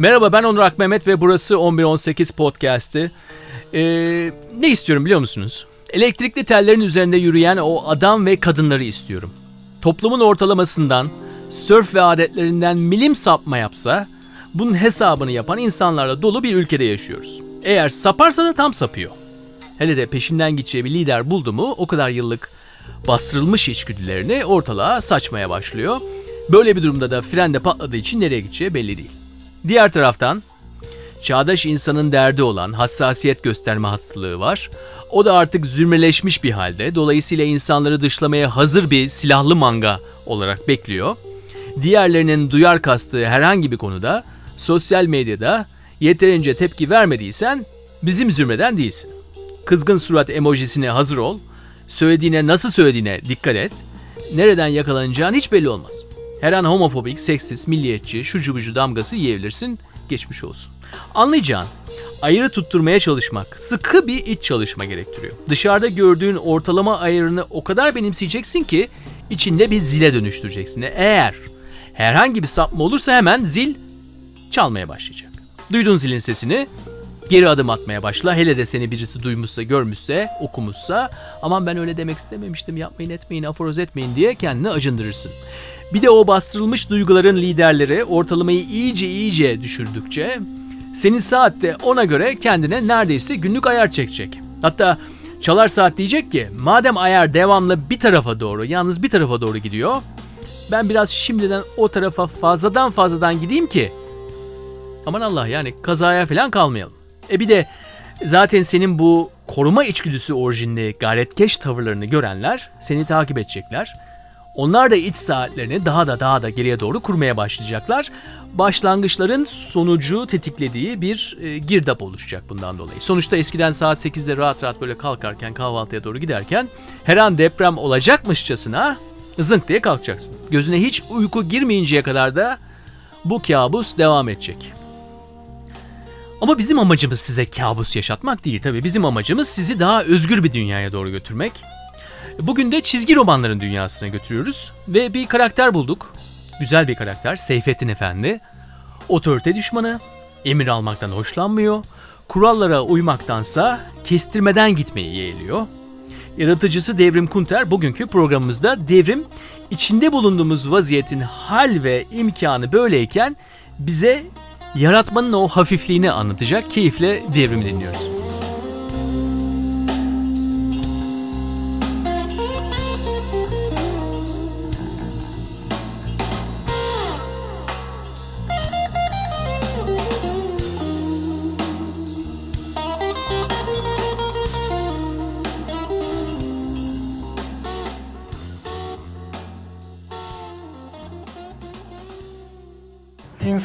Merhaba ben Onur Akmehmet ve burası 1118 Podcast'ı. Ee, ne istiyorum biliyor musunuz? Elektrikli tellerin üzerinde yürüyen o adam ve kadınları istiyorum. Toplumun ortalamasından, sörf ve adetlerinden milim sapma yapsa, bunun hesabını yapan insanlarla dolu bir ülkede yaşıyoruz. Eğer saparsa da tam sapıyor. Hele de peşinden gideceği bir lider buldu mu o kadar yıllık bastırılmış içgüdülerini ortalığa saçmaya başlıyor. Böyle bir durumda da frende patladığı için nereye gideceği belli değil. Diğer taraftan çağdaş insanın derdi olan hassasiyet gösterme hastalığı var. O da artık zümreleşmiş bir halde. Dolayısıyla insanları dışlamaya hazır bir silahlı manga olarak bekliyor. Diğerlerinin duyar kastığı herhangi bir konuda sosyal medyada yeterince tepki vermediysen bizim zümreden değilsin. Kızgın surat emojisine hazır ol. Söylediğine nasıl söylediğine dikkat et. Nereden yakalanacağın hiç belli olmaz. Her an homofobik, seksist, milliyetçi, şucu bucu damgası yiyebilirsin. Geçmiş olsun. Anlayacağın, ayrı tutturmaya çalışmak sıkı bir iç çalışma gerektiriyor. Dışarıda gördüğün ortalama ayarını o kadar benimseyeceksin ki içinde bir zile dönüştüreceksin. Eğer herhangi bir sapma olursa hemen zil çalmaya başlayacak. Duyduğun zilin sesini geri adım atmaya başla. Hele de seni birisi duymuşsa, görmüşse, okumuşsa aman ben öyle demek istememiştim yapmayın etmeyin, aforoz etmeyin diye kendini acındırırsın. Bir de o bastırılmış duyguların liderleri ortalamayı iyice iyice düşürdükçe senin saatte ona göre kendine neredeyse günlük ayar çekecek. Hatta çalar saat diyecek ki madem ayar devamlı bir tarafa doğru yalnız bir tarafa doğru gidiyor ben biraz şimdiden o tarafa fazladan fazladan gideyim ki aman Allah yani kazaya falan kalmayalım. E bir de zaten senin bu koruma içgüdüsü orijinli gayretkeş tavırlarını görenler seni takip edecekler. Onlar da iç saatlerini daha da daha da geriye doğru kurmaya başlayacaklar. Başlangıçların sonucu tetiklediği bir e, girdap oluşacak bundan dolayı. Sonuçta eskiden saat 8'de rahat rahat böyle kalkarken kahvaltıya doğru giderken her an deprem olacakmışçasına zınk diye kalkacaksın. Gözüne hiç uyku girmeyinceye kadar da bu kabus devam edecek. Ama bizim amacımız size kabus yaşatmak değil tabii. Bizim amacımız sizi daha özgür bir dünyaya doğru götürmek. Bugün de çizgi romanların dünyasına götürüyoruz ve bir karakter bulduk. Güzel bir karakter Seyfettin Efendi. Otorite düşmanı, emir almaktan hoşlanmıyor, kurallara uymaktansa kestirmeden gitmeyi yeğliyor. Yaratıcısı Devrim Kunter bugünkü programımızda Devrim içinde bulunduğumuz vaziyetin hal ve imkanı böyleyken bize yaratmanın o hafifliğini anlatacak keyifle Devrim'i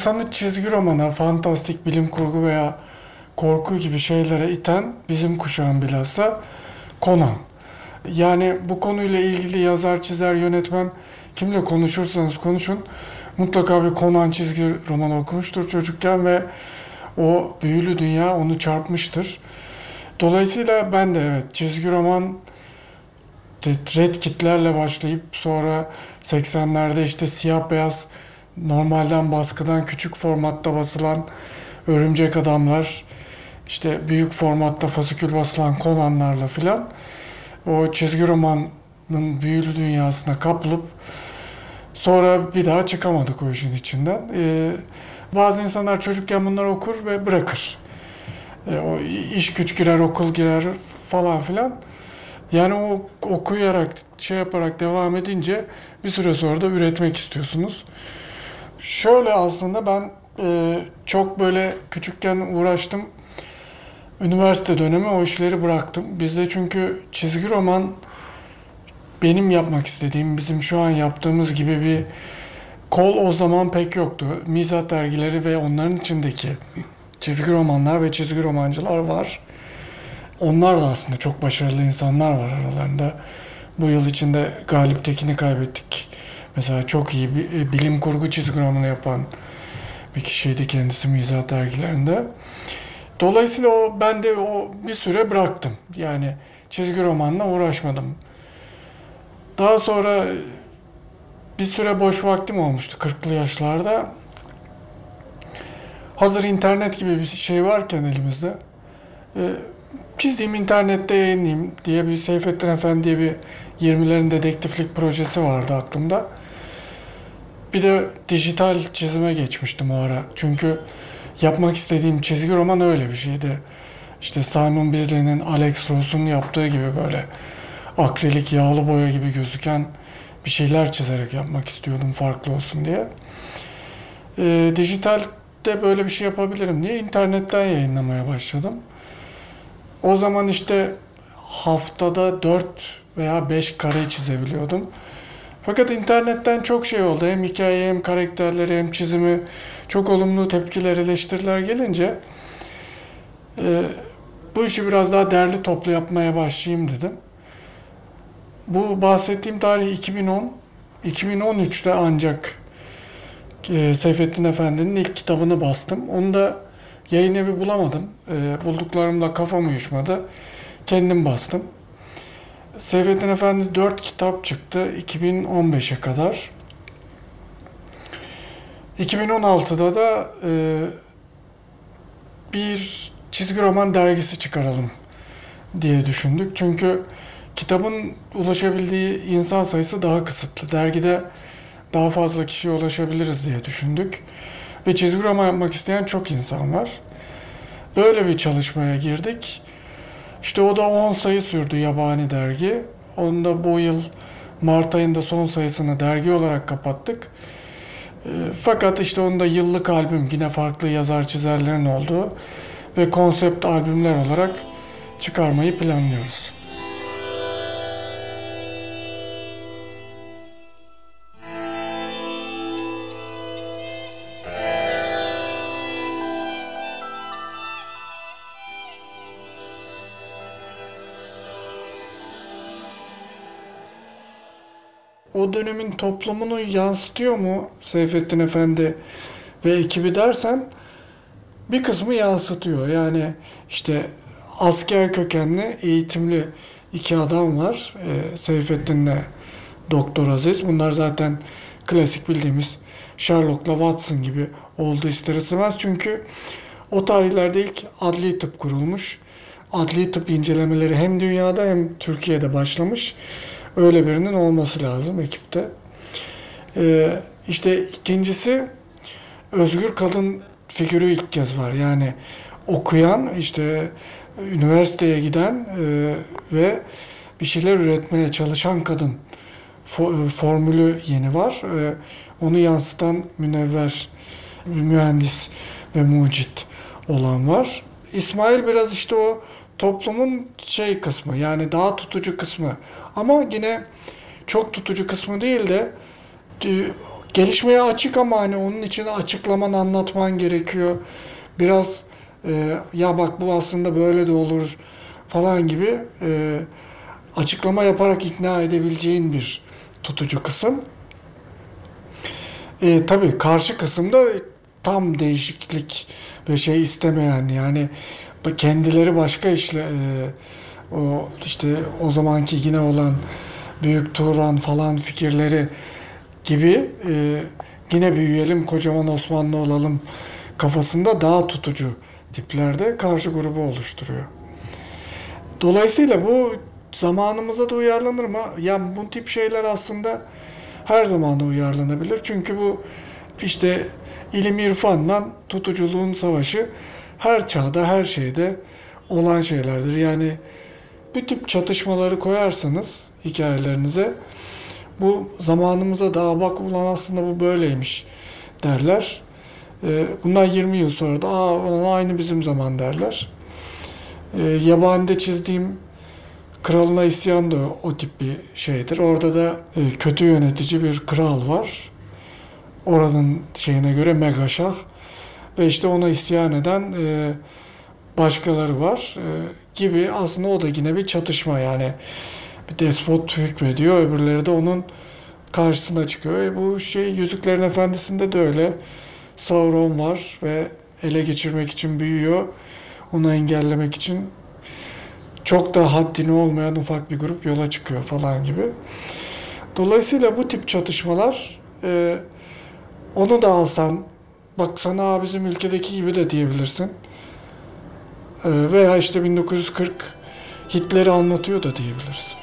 İnsanı çizgi romana, fantastik bilim kurgu veya korku gibi şeylere iten bizim kuşağın bilhassa Conan. Yani bu konuyla ilgili yazar, çizer, yönetmen kimle konuşursanız konuşun mutlaka bir Conan çizgi romanı okumuştur çocukken ve o büyülü dünya onu çarpmıştır. Dolayısıyla ben de evet çizgi roman red kitlerle başlayıp sonra 80'lerde işte siyah beyaz normalden baskıdan küçük formatta basılan örümcek adamlar, işte büyük formatta fasikül basılan Conan'larla filan o çizgi romanın büyülü dünyasına kapılıp sonra bir daha çıkamadık o işin içinden. Ee, bazı insanlar çocukken bunları okur ve bırakır. Ee, o iş güç girer, okul girer falan filan. Yani o okuyarak, şey yaparak devam edince bir süre sonra da üretmek istiyorsunuz. Şöyle aslında ben e, çok böyle küçükken uğraştım. Üniversite dönemi o işleri bıraktım. Bizde çünkü çizgi roman benim yapmak istediğim, bizim şu an yaptığımız gibi bir kol o zaman pek yoktu. Mizah dergileri ve onların içindeki çizgi romanlar ve çizgi romancılar var. Onlar da aslında çok başarılı insanlar var aralarında. Bu yıl içinde Galip Tekin'i kaybettik. Mesela çok iyi bir e, bilim kurgu çizgi romanı yapan bir kişiydi kendisi mizah dergilerinde. Dolayısıyla o ben de o bir süre bıraktım. Yani çizgi romanla uğraşmadım. Daha sonra bir süre boş vaktim olmuştu 40'lı yaşlarda. hazır internet gibi bir şey varken elimizde e, çizeyim internette yayınlayayım diye bir Seyfettin Efendi diye bir 20'lerin dedektiflik projesi vardı aklımda. Bir de dijital çizime geçmiştim o ara. Çünkü yapmak istediğim çizgi roman öyle bir şeydi. İşte Simon Bisley'nin Alex Ross'un yaptığı gibi böyle akrilik yağlı boya gibi gözüken bir şeyler çizerek yapmak istiyordum farklı olsun diye. E, dijitalde böyle bir şey yapabilirim diye internetten yayınlamaya başladım. O zaman işte haftada 4 veya 5 kare çizebiliyordum. Fakat internetten çok şey oldu. Hem hikaye hem karakterleri hem çizimi çok olumlu tepkiler, eleştiriler gelince e, bu işi biraz daha derli toplu yapmaya başlayayım dedim. Bu bahsettiğim tarih 2010. 2013'te ancak e, Seyfettin Efendi'nin ilk kitabını bastım. Onu da yayın evi bulamadım. E, bulduklarımla kafam uyuşmadı. Kendim bastım. Seyfettin Efendi 4 kitap çıktı 2015'e kadar. 2016'da da e, bir çizgi roman dergisi çıkaralım diye düşündük. Çünkü kitabın ulaşabildiği insan sayısı daha kısıtlı. Dergide daha fazla kişiye ulaşabiliriz diye düşündük. Ve çizgi roman yapmak isteyen çok insan var. Böyle bir çalışmaya girdik. İşte o da 10 sayı sürdü yabani dergi. Onu da bu yıl Mart ayında son sayısını dergi olarak kapattık. E, fakat işte onda yıllık albüm yine farklı yazar çizerlerin olduğu ve konsept albümler olarak çıkarmayı planlıyoruz. O dönemin toplumunu yansıtıyor mu Seyfettin Efendi ve ekibi dersen bir kısmı yansıtıyor. Yani işte asker kökenli, eğitimli iki adam var. Ee, Seyfettin'le Doktor Aziz. Bunlar zaten klasik bildiğimiz Sherlock'la Watson gibi oldu ister istemez. Çünkü o tarihlerde ilk adli tıp kurulmuş. Adli tıp incelemeleri hem dünyada hem Türkiye'de başlamış. Öyle birinin olması lazım ekipte. Ee, işte ikincisi özgür kadın figürü ilk kez var. Yani okuyan işte üniversiteye giden e, ve bir şeyler üretmeye çalışan kadın e, formülü yeni var. E, onu yansıtan münevver, mühendis ve mucit olan var. İsmail biraz işte o toplumun şey kısmı yani daha tutucu kısmı. Ama yine çok tutucu kısmı değil de e, gelişmeye açık ama hani onun için açıklaman, anlatman gerekiyor. Biraz e, ya bak bu aslında böyle de olur falan gibi e, açıklama yaparak ikna edebileceğin bir tutucu kısım. E, tabii karşı kısımda tam değişiklik ve şey istemeyen yani kendileri başka işle e, o işte o zamanki yine olan büyük Turan falan fikirleri gibi e, yine büyüyelim kocaman Osmanlı olalım kafasında daha tutucu tiplerde karşı grubu oluşturuyor. Dolayısıyla bu zamanımıza da uyarlanır mı? Ya bu tip şeyler aslında her zaman da uyarlanabilir. Çünkü bu işte ilim irfanla tutuculuğun savaşı her çağda her şeyde olan şeylerdir. Yani bu tip çatışmaları koyarsanız hikayelerinize bu zamanımıza daha bak ulan aslında bu böyleymiş derler. Ee, bundan 20 yıl sonra da Aa, aynı bizim zaman derler. Ee, yabanide çizdiğim Kralına isyan da o tip bir şeydir. Orada da e, kötü yönetici bir kral var. Oranın şeyine göre Megaşah ve işte ona isyan eden e, başkaları var e, gibi aslında o da yine bir çatışma yani bir despot hükmediyor öbürleri de onun karşısına çıkıyor. E, bu şey Yüzüklerin Efendisi'nde de öyle Sauron var ve ele geçirmek için büyüyor. Onu engellemek için çok da haddini olmayan ufak bir grup yola çıkıyor falan gibi. Dolayısıyla bu tip çatışmalar e, onu da alsan bak sana bizim ülkedeki gibi de diyebilirsin. Ee, veya işte 1940 Hitler'i anlatıyor da diyebilirsin.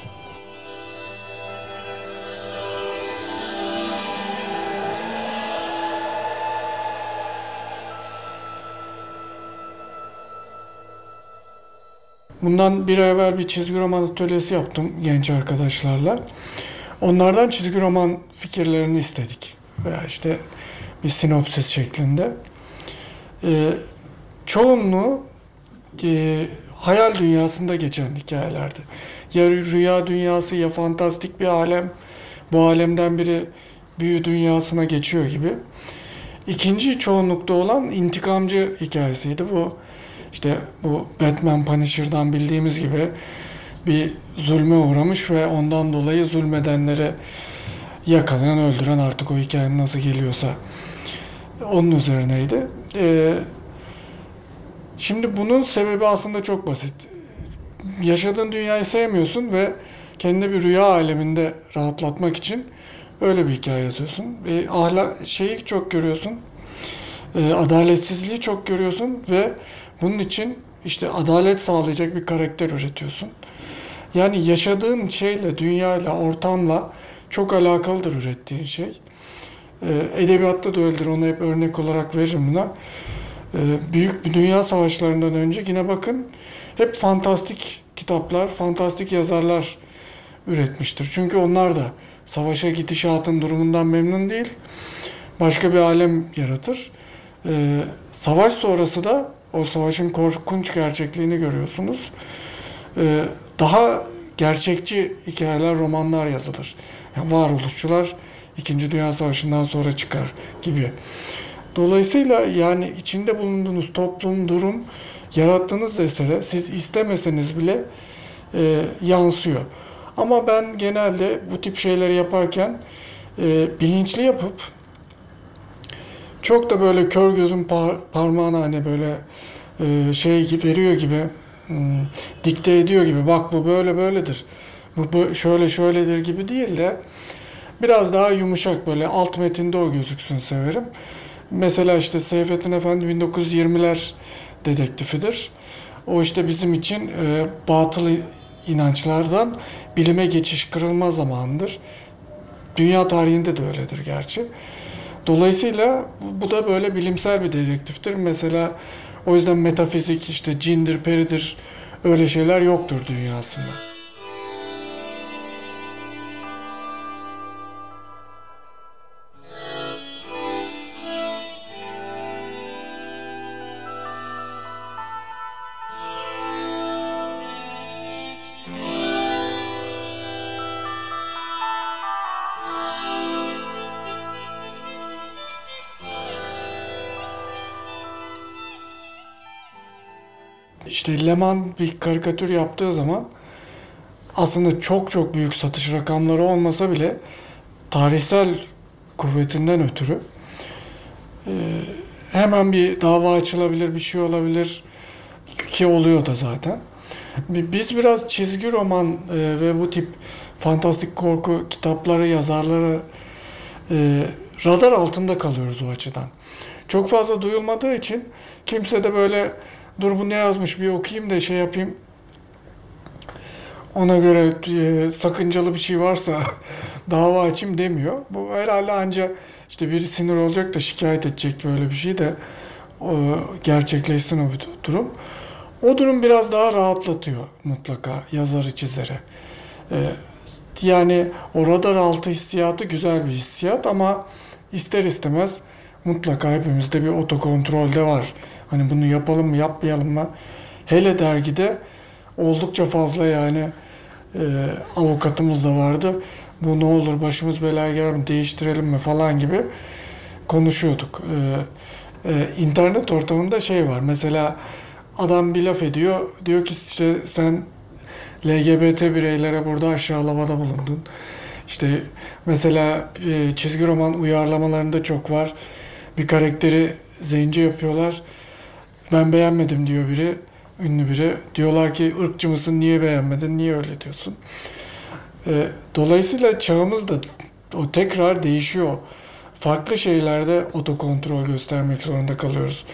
Bundan bir ay evvel bir çizgi roman atölyesi yaptım genç arkadaşlarla. Onlardan çizgi roman fikirlerini istedik. Veya işte bir sinopsis şeklinde. Ee, çoğunluğu e, hayal dünyasında geçen hikayelerdi. Ya rüya dünyası ya fantastik bir alem. Bu alemden biri büyü dünyasına geçiyor gibi. İkinci çoğunlukta olan intikamcı hikayesiydi. Bu işte bu Batman Punisher'dan bildiğimiz gibi bir zulme uğramış ve ondan dolayı zulmedenleri yakalayan, öldüren artık o hikayenin nasıl geliyorsa onun üzerineydi. Ee, şimdi bunun sebebi aslında çok basit. Yaşadığın dünyayı sevmiyorsun ve kendi bir rüya aleminde rahatlatmak için öyle bir hikaye yazıyorsun. E, ahlak şeyi çok görüyorsun. E, adaletsizliği çok görüyorsun ve bunun için işte adalet sağlayacak bir karakter üretiyorsun. Yani yaşadığın şeyle, dünyayla, ortamla çok alakalıdır ürettiğin şey. Ee, edebiyatta da öyledir. Onu hep örnek olarak veririm buna. Ee, büyük bir dünya savaşlarından önce yine bakın hep fantastik kitaplar, fantastik yazarlar üretmiştir. Çünkü onlar da savaşa gidişatın durumundan memnun değil. Başka bir alem yaratır. Ee, savaş sonrası da o savaşın korkunç gerçekliğini görüyorsunuz. Daha gerçekçi hikayeler, romanlar yazılır. Yani varoluşçular İkinci Dünya Savaşı'ndan sonra çıkar gibi. Dolayısıyla yani içinde bulunduğunuz toplum, durum, yarattığınız esere siz istemeseniz bile e, yansıyor. Ama ben genelde bu tip şeyleri yaparken e, bilinçli yapıp çok da böyle kör gözün par parmağına hani böyle e, şey veriyor gibi dikte ediyor gibi bak bu böyle böyledir. Bu, bu şöyle şöyledir gibi değil de biraz daha yumuşak böyle alt metinde o gözüksün severim. Mesela işte Seyfettin Efendi 1920'ler dedektifidir. O işte bizim için e, batıl inançlardan bilime geçiş kırılma zamanıdır. Dünya tarihinde de öyledir gerçi. Dolayısıyla bu da böyle bilimsel bir dedektiftir. Mesela o yüzden metafizik işte cindir, peridir öyle şeyler yoktur dünyasında. İşte Leman bir karikatür yaptığı zaman aslında çok çok büyük satış rakamları olmasa bile tarihsel kuvvetinden ötürü e, hemen bir dava açılabilir, bir şey olabilir ki oluyor da zaten. Biz biraz çizgi roman e, ve bu tip fantastik korku kitapları, yazarları e, radar altında kalıyoruz o açıdan. Çok fazla duyulmadığı için kimse de böyle dur bu ne yazmış bir okuyayım da şey yapayım. Ona göre e, sakıncalı bir şey varsa dava açayım demiyor. Bu herhalde ancak işte biri sinir olacak da şikayet edecek böyle bir şey de o, gerçekleşsin o durum. O durum biraz daha rahatlatıyor mutlaka yazarı çizere. Ee, yani o radar altı hissiyatı güzel bir hissiyat ama ister istemez mutlaka hepimizde bir otokontrol de var. Hani bunu yapalım mı yapmayalım mı? Hele dergide oldukça fazla yani e, avukatımız da vardı. Bu ne olur başımız belaya girer mi değiştirelim mi falan gibi konuşuyorduk. E, e, internet ortamında şey var mesela adam bir laf ediyor diyor ki işte sen LGBT bireylere burada aşağılamada bulundun. İşte mesela e, çizgi roman uyarlamalarında çok var. Bir karakteri zenci yapıyorlar. Ben beğenmedim diyor biri. Ünlü biri. Diyorlar ki ırkçı mısın niye beğenmedin niye öyle diyorsun. E, dolayısıyla çağımız da o tekrar değişiyor. farklı şeylerde otokontrol göstermek zorunda kalıyoruz.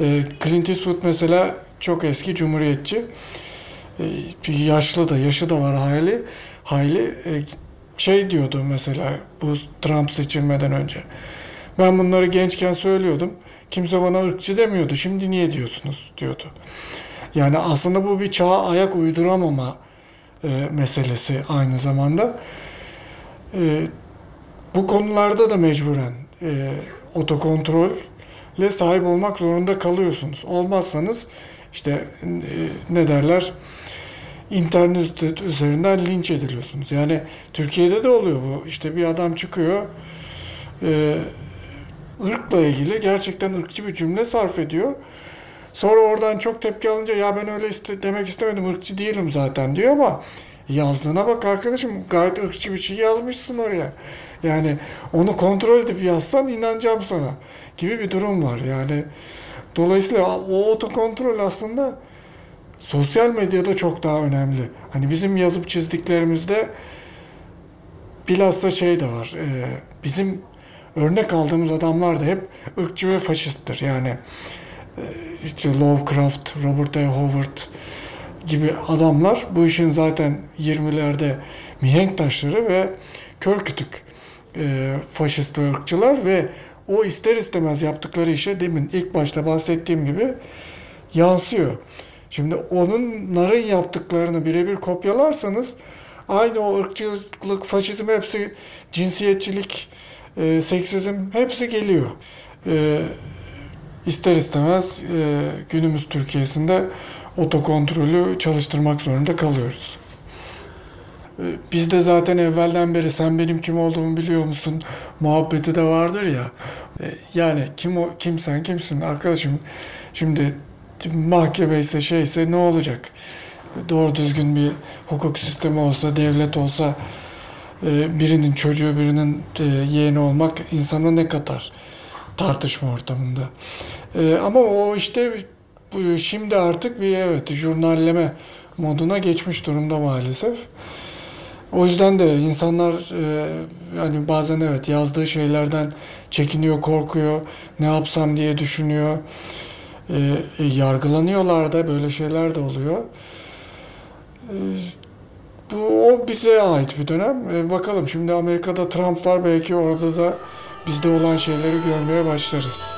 E, Clint Eastwood mesela çok eski cumhuriyetçi. E, yaşlı da, yaşı da var hayli. Hayli e, şey diyordu mesela bu Trump seçilmeden önce. Ben bunları gençken söylüyordum. Kimse bana ırkçı demiyordu. Şimdi niye diyorsunuz diyordu. Yani aslında bu bir çağa ayak uyduramama e, meselesi aynı zamanda. E, bu konularda da mecburen e, otokontrolle sahip olmak zorunda kalıyorsunuz. Olmazsanız işte e, ne derler internet üzerinden linç ediliyorsunuz. Yani Türkiye'de de oluyor bu. İşte bir adam çıkıyor e, ırkla ilgili gerçekten ırkçı bir cümle sarf ediyor. Sonra oradan çok tepki alınca ya ben öyle iste demek istemedim ırkçı değilim zaten diyor ama yazdığına bak arkadaşım gayet ırkçı bir şey yazmışsın oraya. Yani onu kontrol edip yazsan inanacağım sana gibi bir durum var. Yani dolayısıyla o otokontrol aslında sosyal medyada çok daha önemli. Hani bizim yazıp çizdiklerimizde bilhassa şey de var. E, bizim örnek aldığımız adamlar da hep ırkçı ve faşisttir. Yani e, işte Lovecraft, Robert A. Howard gibi adamlar bu işin zaten 20'lerde mihenk taşları ve kör kütük e, faşist ve ırkçılar ve o ister istemez yaptıkları işe demin ilk başta bahsettiğim gibi yansıyor. Şimdi onların yaptıklarını birebir kopyalarsanız aynı o ırkçılık, faşizm hepsi cinsiyetçilik, e, seksizm hepsi geliyor. E, ister istemez e, günümüz Türkiye'sinde otokontrolü çalıştırmak zorunda kalıyoruz. E, bizde zaten evvelden beri sen benim kim olduğumu biliyor musun muhabbeti de vardır ya. Yani kim o kim sen kimsin arkadaşım. Şimdi mahkeme ise şeyse ne olacak? Doğru düzgün bir hukuk sistemi olsa, devlet olsa birinin çocuğu birinin e, yeğeni olmak insana ne katar tartışma ortamında. E, ama o işte şimdi artık bir evet jurnalleme moduna geçmiş durumda maalesef. O yüzden de insanlar yani bazen evet yazdığı şeylerden çekiniyor, korkuyor, ne yapsam diye düşünüyor. E, yargılanıyorlar da böyle şeyler de oluyor. E, bu o bize ait bir dönem. E, bakalım şimdi Amerika'da Trump var belki orada da bizde olan şeyleri görmeye başlarız.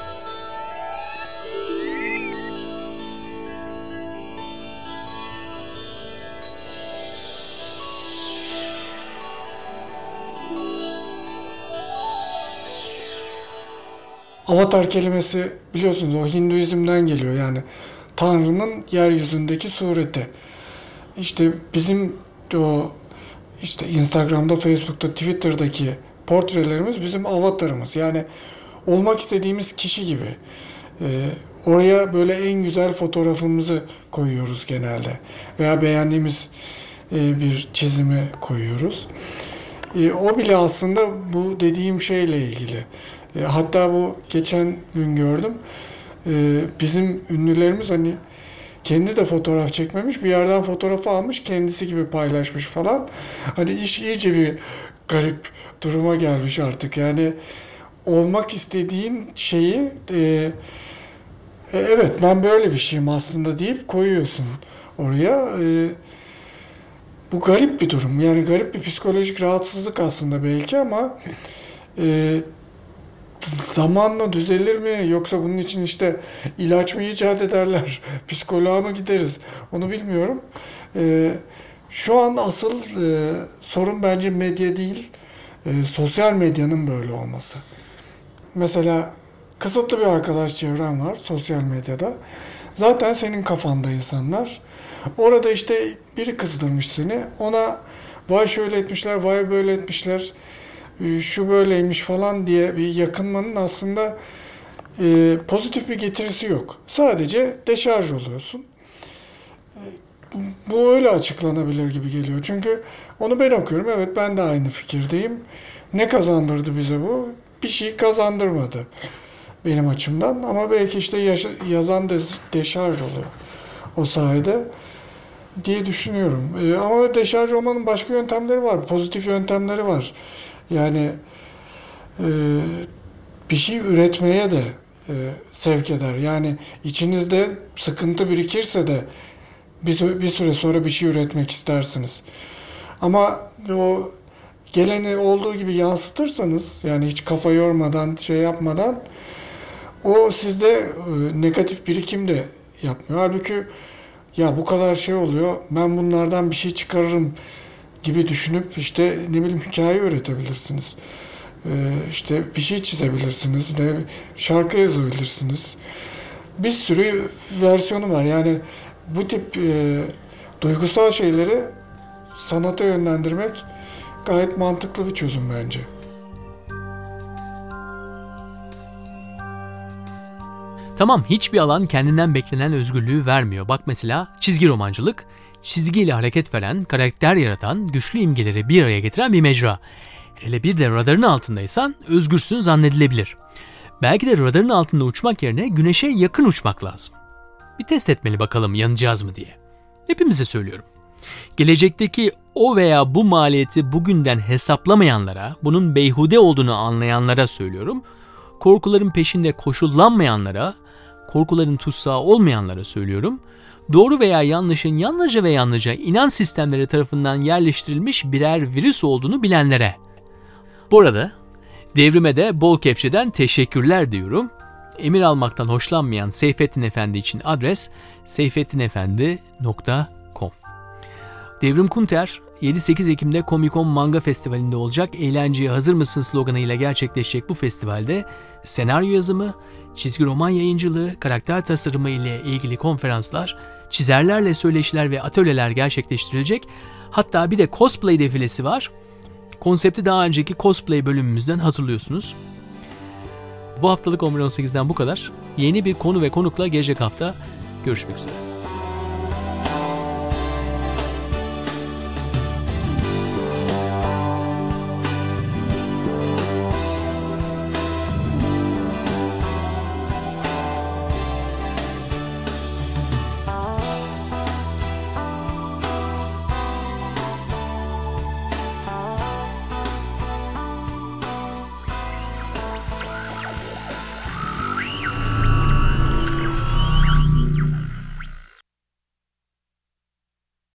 Avatar kelimesi biliyorsunuz o Hinduizm'den geliyor yani Tanrı'nın yeryüzündeki sureti. İşte bizim o işte Instagram'da, Facebook'ta, Twitter'daki portrelerimiz bizim avatarımız. Yani olmak istediğimiz kişi gibi. Ee, oraya böyle en güzel fotoğrafımızı koyuyoruz genelde. Veya beğendiğimiz e, bir çizimi koyuyoruz. E, o bile aslında bu dediğim şeyle ilgili. E, hatta bu geçen gün gördüm. E, bizim ünlülerimiz hani kendi de fotoğraf çekmemiş. Bir yerden fotoğrafı almış. Kendisi gibi paylaşmış falan. Hani iş iyice bir garip duruma gelmiş artık. Yani olmak istediğin şeyi e, e, evet ben böyle bir şeyim aslında deyip koyuyorsun oraya. E, bu garip bir durum. Yani garip bir psikolojik rahatsızlık aslında belki ama e, zamanla düzelir mi yoksa bunun için işte ilaç mı icat ederler, psikoloğa mı gideriz onu bilmiyorum. E, şu an asıl e, sorun bence medya değil, e, sosyal medyanın böyle olması. Mesela kısıtlı bir arkadaş çevrem var sosyal medyada. Zaten senin kafanda insanlar. Orada işte biri kızdırmış seni. Ona vay şöyle etmişler, vay böyle etmişler şu böyleymiş falan diye bir yakınmanın aslında e, pozitif bir getirisi yok. Sadece deşarj oluyorsun. E, bu öyle açıklanabilir gibi geliyor. Çünkü onu ben okuyorum. Evet ben de aynı fikirdeyim. Ne kazandırdı bize bu? Bir şey kazandırmadı benim açımdan. Ama belki işte yaş- yazan de- deşarj oluyor o sayede diye düşünüyorum. E, ama deşarj olmanın başka yöntemleri var. Pozitif yöntemleri var. Yani e, bir şey üretmeye de e, sevk eder. Yani içinizde sıkıntı birikirse de bir, bir süre sonra bir şey üretmek istersiniz. Ama o geleni olduğu gibi yansıtırsanız yani hiç kafa yormadan şey yapmadan o sizde e, negatif birikim de yapmıyor. Halbuki ya bu kadar şey oluyor ben bunlardan bir şey çıkarırım gibi düşünüp işte ne bileyim hikaye üretebilirsiniz. Ee, işte bir şey çizebilirsiniz, ne şarkı yazabilirsiniz. Bir sürü versiyonu var. Yani bu tip e, duygusal şeyleri sanata yönlendirmek gayet mantıklı bir çözüm bence. Tamam hiçbir alan kendinden beklenen özgürlüğü vermiyor. Bak mesela çizgi romancılık, çizgiyle hareket veren, karakter yaratan, güçlü imgeleri bir araya getiren bir mecra. Hele bir de radarın altındaysan özgürsün zannedilebilir. Belki de radarın altında uçmak yerine güneşe yakın uçmak lazım. Bir test etmeli bakalım yanacağız mı diye. Hepimize söylüyorum. Gelecekteki o veya bu maliyeti bugünden hesaplamayanlara, bunun beyhude olduğunu anlayanlara söylüyorum. Korkuların peşinde koşullanmayanlara, korkuların tutsağı olmayanlara söylüyorum. Doğru veya yanlışın yalnızca ve yalnızca inanç sistemleri tarafından yerleştirilmiş birer virüs olduğunu bilenlere. Bu arada devrime de bol kepçeden teşekkürler diyorum. Emir almaktan hoşlanmayan Seyfettin Efendi için adres seyfettinefendi.com Devrim Kunter 7-8 Ekim'de Comic Con Manga Festivali'nde olacak Eğlenceye Hazır Mısın sloganıyla gerçekleşecek bu festivalde senaryo yazımı, çizgi roman yayıncılığı, karakter tasarımı ile ilgili konferanslar, çizerlerle söyleşiler ve atölyeler gerçekleştirilecek. Hatta bir de cosplay defilesi var. Konsepti daha önceki cosplay bölümümüzden hatırlıyorsunuz. Bu haftalık 11.18'den bu kadar. Yeni bir konu ve konukla gelecek hafta görüşmek üzere.